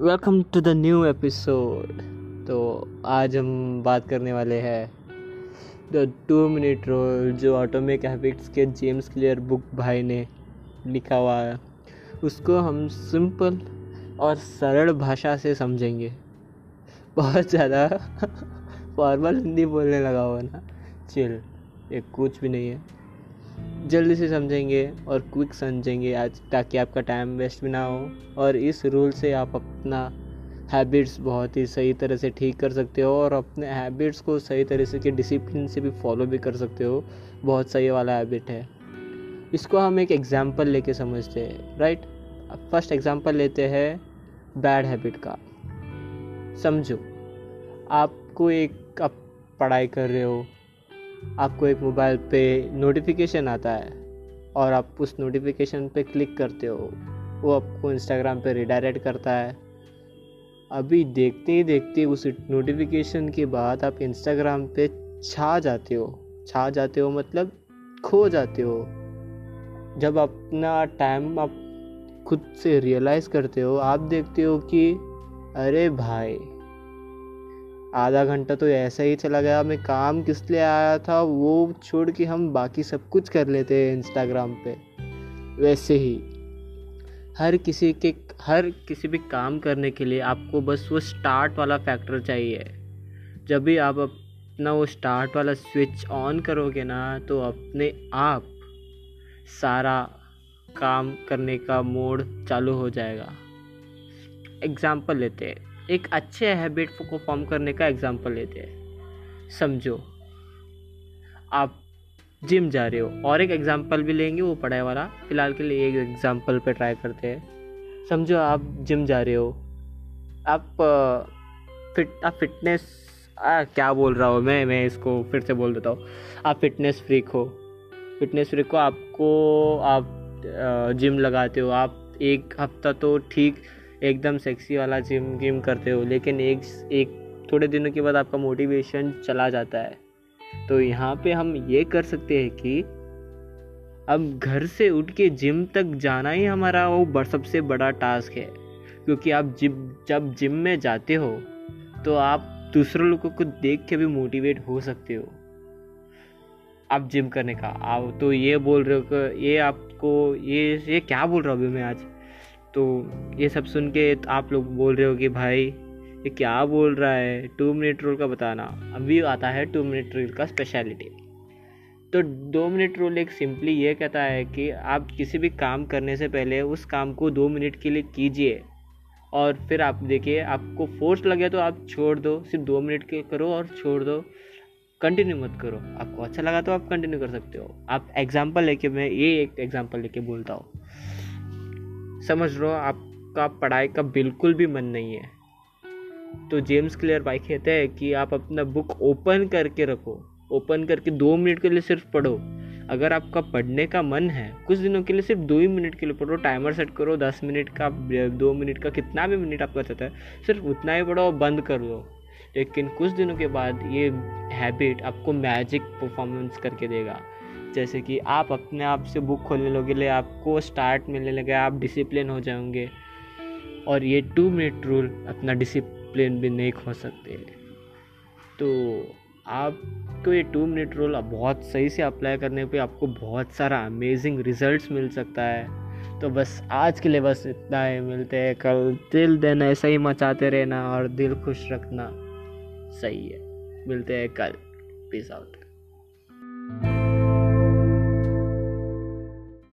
Welcome to the new episode तो आज हम बात करने वाले हैं द टू मिनट रोल जो ऑटोमिक हैबिट्स के जेम्स क्लियर बुक भाई ने लिखा हुआ है। उसको हम सिंपल और सरल भाषा से समझेंगे। बहुत ज़्यादा फॉर्मल हिंदी बोलने लगा हुआ ना। चिल ये कुछ भी नहीं है। जल्दी से समझेंगे और क्विक समझेंगे आज, ताकि आपका टाइम वेस्ट भी ना हो। और इस रूल से आप अपना हैबिट्स बहुत ही सही तरह से ठीक कर सकते हो और अपने हैबिट्स को सही तरह से के डिसिप्लिन से भी फॉलो भी कर सकते हो। बहुत सही वाला हैबिट है। इसको हम एक एग्ज़ाम्पल लेके समझते हैं राइट फ़र्स्ट एग्ज़ाम्पल लेते हैं बैड हैबिट का। समझो, आपको एक, आप पढ़ाई कर रहे हो आपको एक मोबाइल पे नोटिफिकेशन आता है और आप उस नोटिफिकेशन पे क्लिक करते हो, वो आपको इंस्टाग्राम पे रिडायरेक्ट करता है। अभी देखते ही देखते उस नोटिफिकेशन के बाद आप इंस्टाग्राम पे छा जाते हो। छा जाते हो मतलब खो जाते हो। जब अपना टाइम आप खुद से रियलाइज़ करते हो, आप देखते हो कि अरे भाई आधा घंटा तो ऐसा ही चला गया। मैं काम किस लिए आया था वो छोड़ के हम बाकी सब कुछ कर लेते हैं इंस्टाग्राम पे। वैसे ही हर किसी के, हर किसी भी काम करने के लिए आपको बस वो स्टार्ट वाला फैक्टर चाहिए। जब भी आप अपना वो स्टार्ट वाला स्विच ऑन करोगे ना तो अपने आप सारा काम करने का मोड चालू हो जाएगा। एग्ज़ाम्पल लेते हैं। एक अच्छे हैबिट को फॉर्म करने का एग्ज़ाम्पल लेते हैं। समझो आप जिम जा रहे हो और एक एग्ज़ाम्पल भी लेंगे वो पढ़ाई वाला। फ़िलहाल के लिए एक एग्ज़ाम्पल पे ट्राई करते हैं। समझो आप जिम जा रहे हो आप फिट आप फिटनेस आ, क्या बोल रहा हूँ मैं मैं इसको फिर से बोल देता हूँ। आप फिटनेस फ्रीक हो। फिटनेस फ्रीक हो आपको आप जिम लगाते हो। आप एक हफ़्ता तो ठीक एकदम सेक्सी वाला जिम गिम करते हो, लेकिन एक एक थोड़े दिनों के बाद आपका मोटिवेशन चला जाता है। तो यहाँ पे हम ये कर सकते हैं कि अब घर से उठ के जिम तक जाना ही हमारा वो सबसे बड़ा टास्क है। क्योंकि आप जिम जब जिम में जाते हो तो आप दूसरे लोगों को देख के भी मोटिवेट हो सकते हो। आप जिम करने का, आप तो ये बोल रहे हो कि ये आपको, ये ये क्या बोल रहा हूँ अभी मैं आज? तो ये सब सुन के आप लोग बोल रहे हो कि भाई, ये क्या बोल रहा है? टू मिनट रूल का बताना। अभी आता है टू मिनट रूल का स्पेशलिटी तो दो मिनट रूल एक सिंपली ये कहता है कि आप किसी भी काम करने से पहले उस काम को दो मिनट के लिए कीजिए। और फिर आप देखिए, आपको फोर्स लगे तो आप छोड़ दो। सिर्फ़ दो मिनट के करो और छोड़ दो। कंटिन्यू मत करो। आपको अच्छा लगा तो आप कंटिन्यू कर सकते हो। आप एग्ज़ाम्पल लेके, मैं ये एक एग्ज़ाम्पल लेके बोलता हूँ। समझ लो आपका पढ़ाई का बिल्कुल भी मन नहीं है। तो जेम्स क्लियर भाई कहते हैं कि आप अपना बुक ओपन करके रखो। ओपन करके दो मिनट के लिए सिर्फ़ पढ़ो। अगर आपका पढ़ने का मन है, कुछ दिनों के लिए सिर्फ़ दो ही मिनट के लिए पढ़ो। टाइमर सेट करो, दस मिनट का, दो मिनट का, कितना भी मिनट आपका चाहता है, सिर्फ़ उतना ही पढ़ो बंद कर दो। लेकिन कुछ दिनों के बाद ये हैबिट आपको मैजिक परफॉर्मेंस करके देगा। जैसे कि आप अपने आप से बुक खोलने लोगे आपको स्टार्ट मिलने लगे, आप डिसिप्लिन हो जाएँगे और ये टू मिनट रूल अपना डिसिप्लिन भी नहीं खो सकते। तो आपको ये टू मिनट रूल बहुत सही से अप्लाई करने पे आपको बहुत सारा अमेजिंग रिजल्ट्स मिल सकता है। तो बस आज के लिए बस इतना ही, मिलते हैं कल। दिल देना ऐसा ही मचाते रहना और दिल खुश रखना। सही है। मिलते हैं कल। Peace out